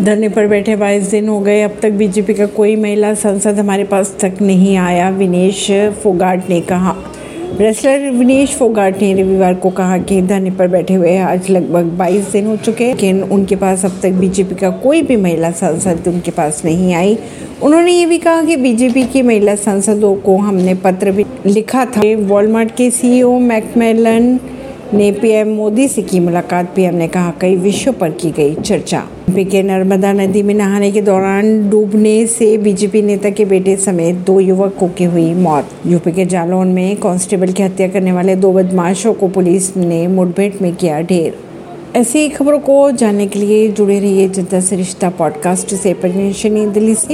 धरने पर बैठे बाईस दिन हो गए। अब तक बीजेपी का कोई महिला सांसद हमारे पास तक नहीं आया, विनेश फोगाट ने कहा। रेसलर विनेश फोगाट ने रविवार को कहा कि धरने पर बैठे हुए आज लगभग 22 दिन हो चुके हैं, लेकिन उनके पास अब तक बीजेपी का कोई भी महिला सांसद उनके पास नहीं आई। उन्होंने ये भी कहा कि बीजेपी की महिला सांसदों को हमने पत्र भी लिखा था। वॉलमार्ट के सीईओ मैकमेलन ने पीएम मोदी से की मुलाकात। पीएम ने कहा, कई विषयों पर की गई चर्चा। यूपी के नर्मदा नदी में नहाने के दौरान डूबने से बीजेपी नेता के बेटे समेत दो युवकों की हुई मौत। यूपी के जालौन में कांस्टेबल की हत्या करने वाले दो बदमाशों को पुलिस ने मुठभेड़ में किया ढेर। ऐसी खबरों को जानने के लिए जुड़े रहिए जनता रिश्ता पॉडकास्ट से। परमेश दिल्ली से।